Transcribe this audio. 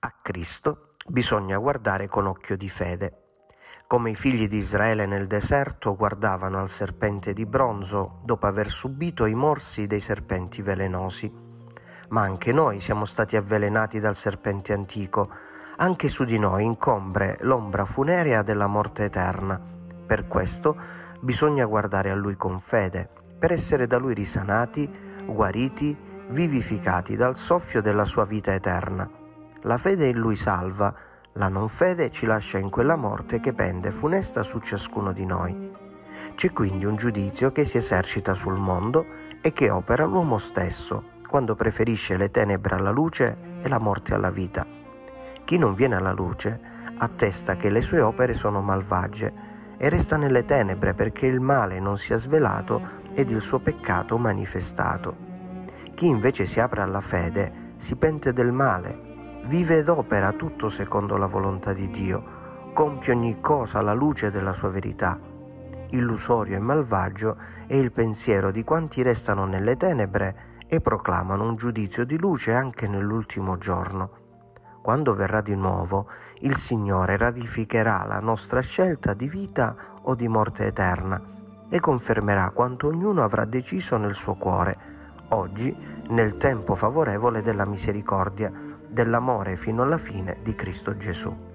A Cristo bisogna guardare con occhio di fede come i figli di Israele nel deserto guardavano al serpente di bronzo dopo aver subito i morsi dei serpenti velenosi. Ma anche noi siamo stati avvelenati dal serpente antico, anche su di noi incombre l'ombra funerea della morte eterna. Per questo bisogna guardare a Lui con fede, per essere da Lui risanati, guariti, vivificati dal soffio della sua vita eterna. La fede in Lui salva, la non fede ci lascia in quella morte che pende funesta su ciascuno di noi. C'è quindi un giudizio che si esercita sul mondo e che opera l'uomo stesso quando preferisce le tenebre alla luce e la morte alla vita. Chi non viene alla luce attesta che le sue opere sono malvagie e resta nelle tenebre perché il male non sia svelato ed il suo peccato manifestato. Chi invece si apre alla fede si pente del male vive ed opera tutto secondo la volontà di Dio, compie ogni cosa alla luce della sua verità. Illusorio e malvagio è il pensiero di quanti restano nelle tenebre e proclamano un giudizio di luce anche nell'ultimo giorno. Quando verrà di nuovo, il Signore ratificherà la nostra scelta di vita o di morte eterna e confermerà quanto ognuno avrà deciso nel suo cuore, oggi nel tempo favorevole della misericordia dell'amore fino alla fine di Cristo Gesù.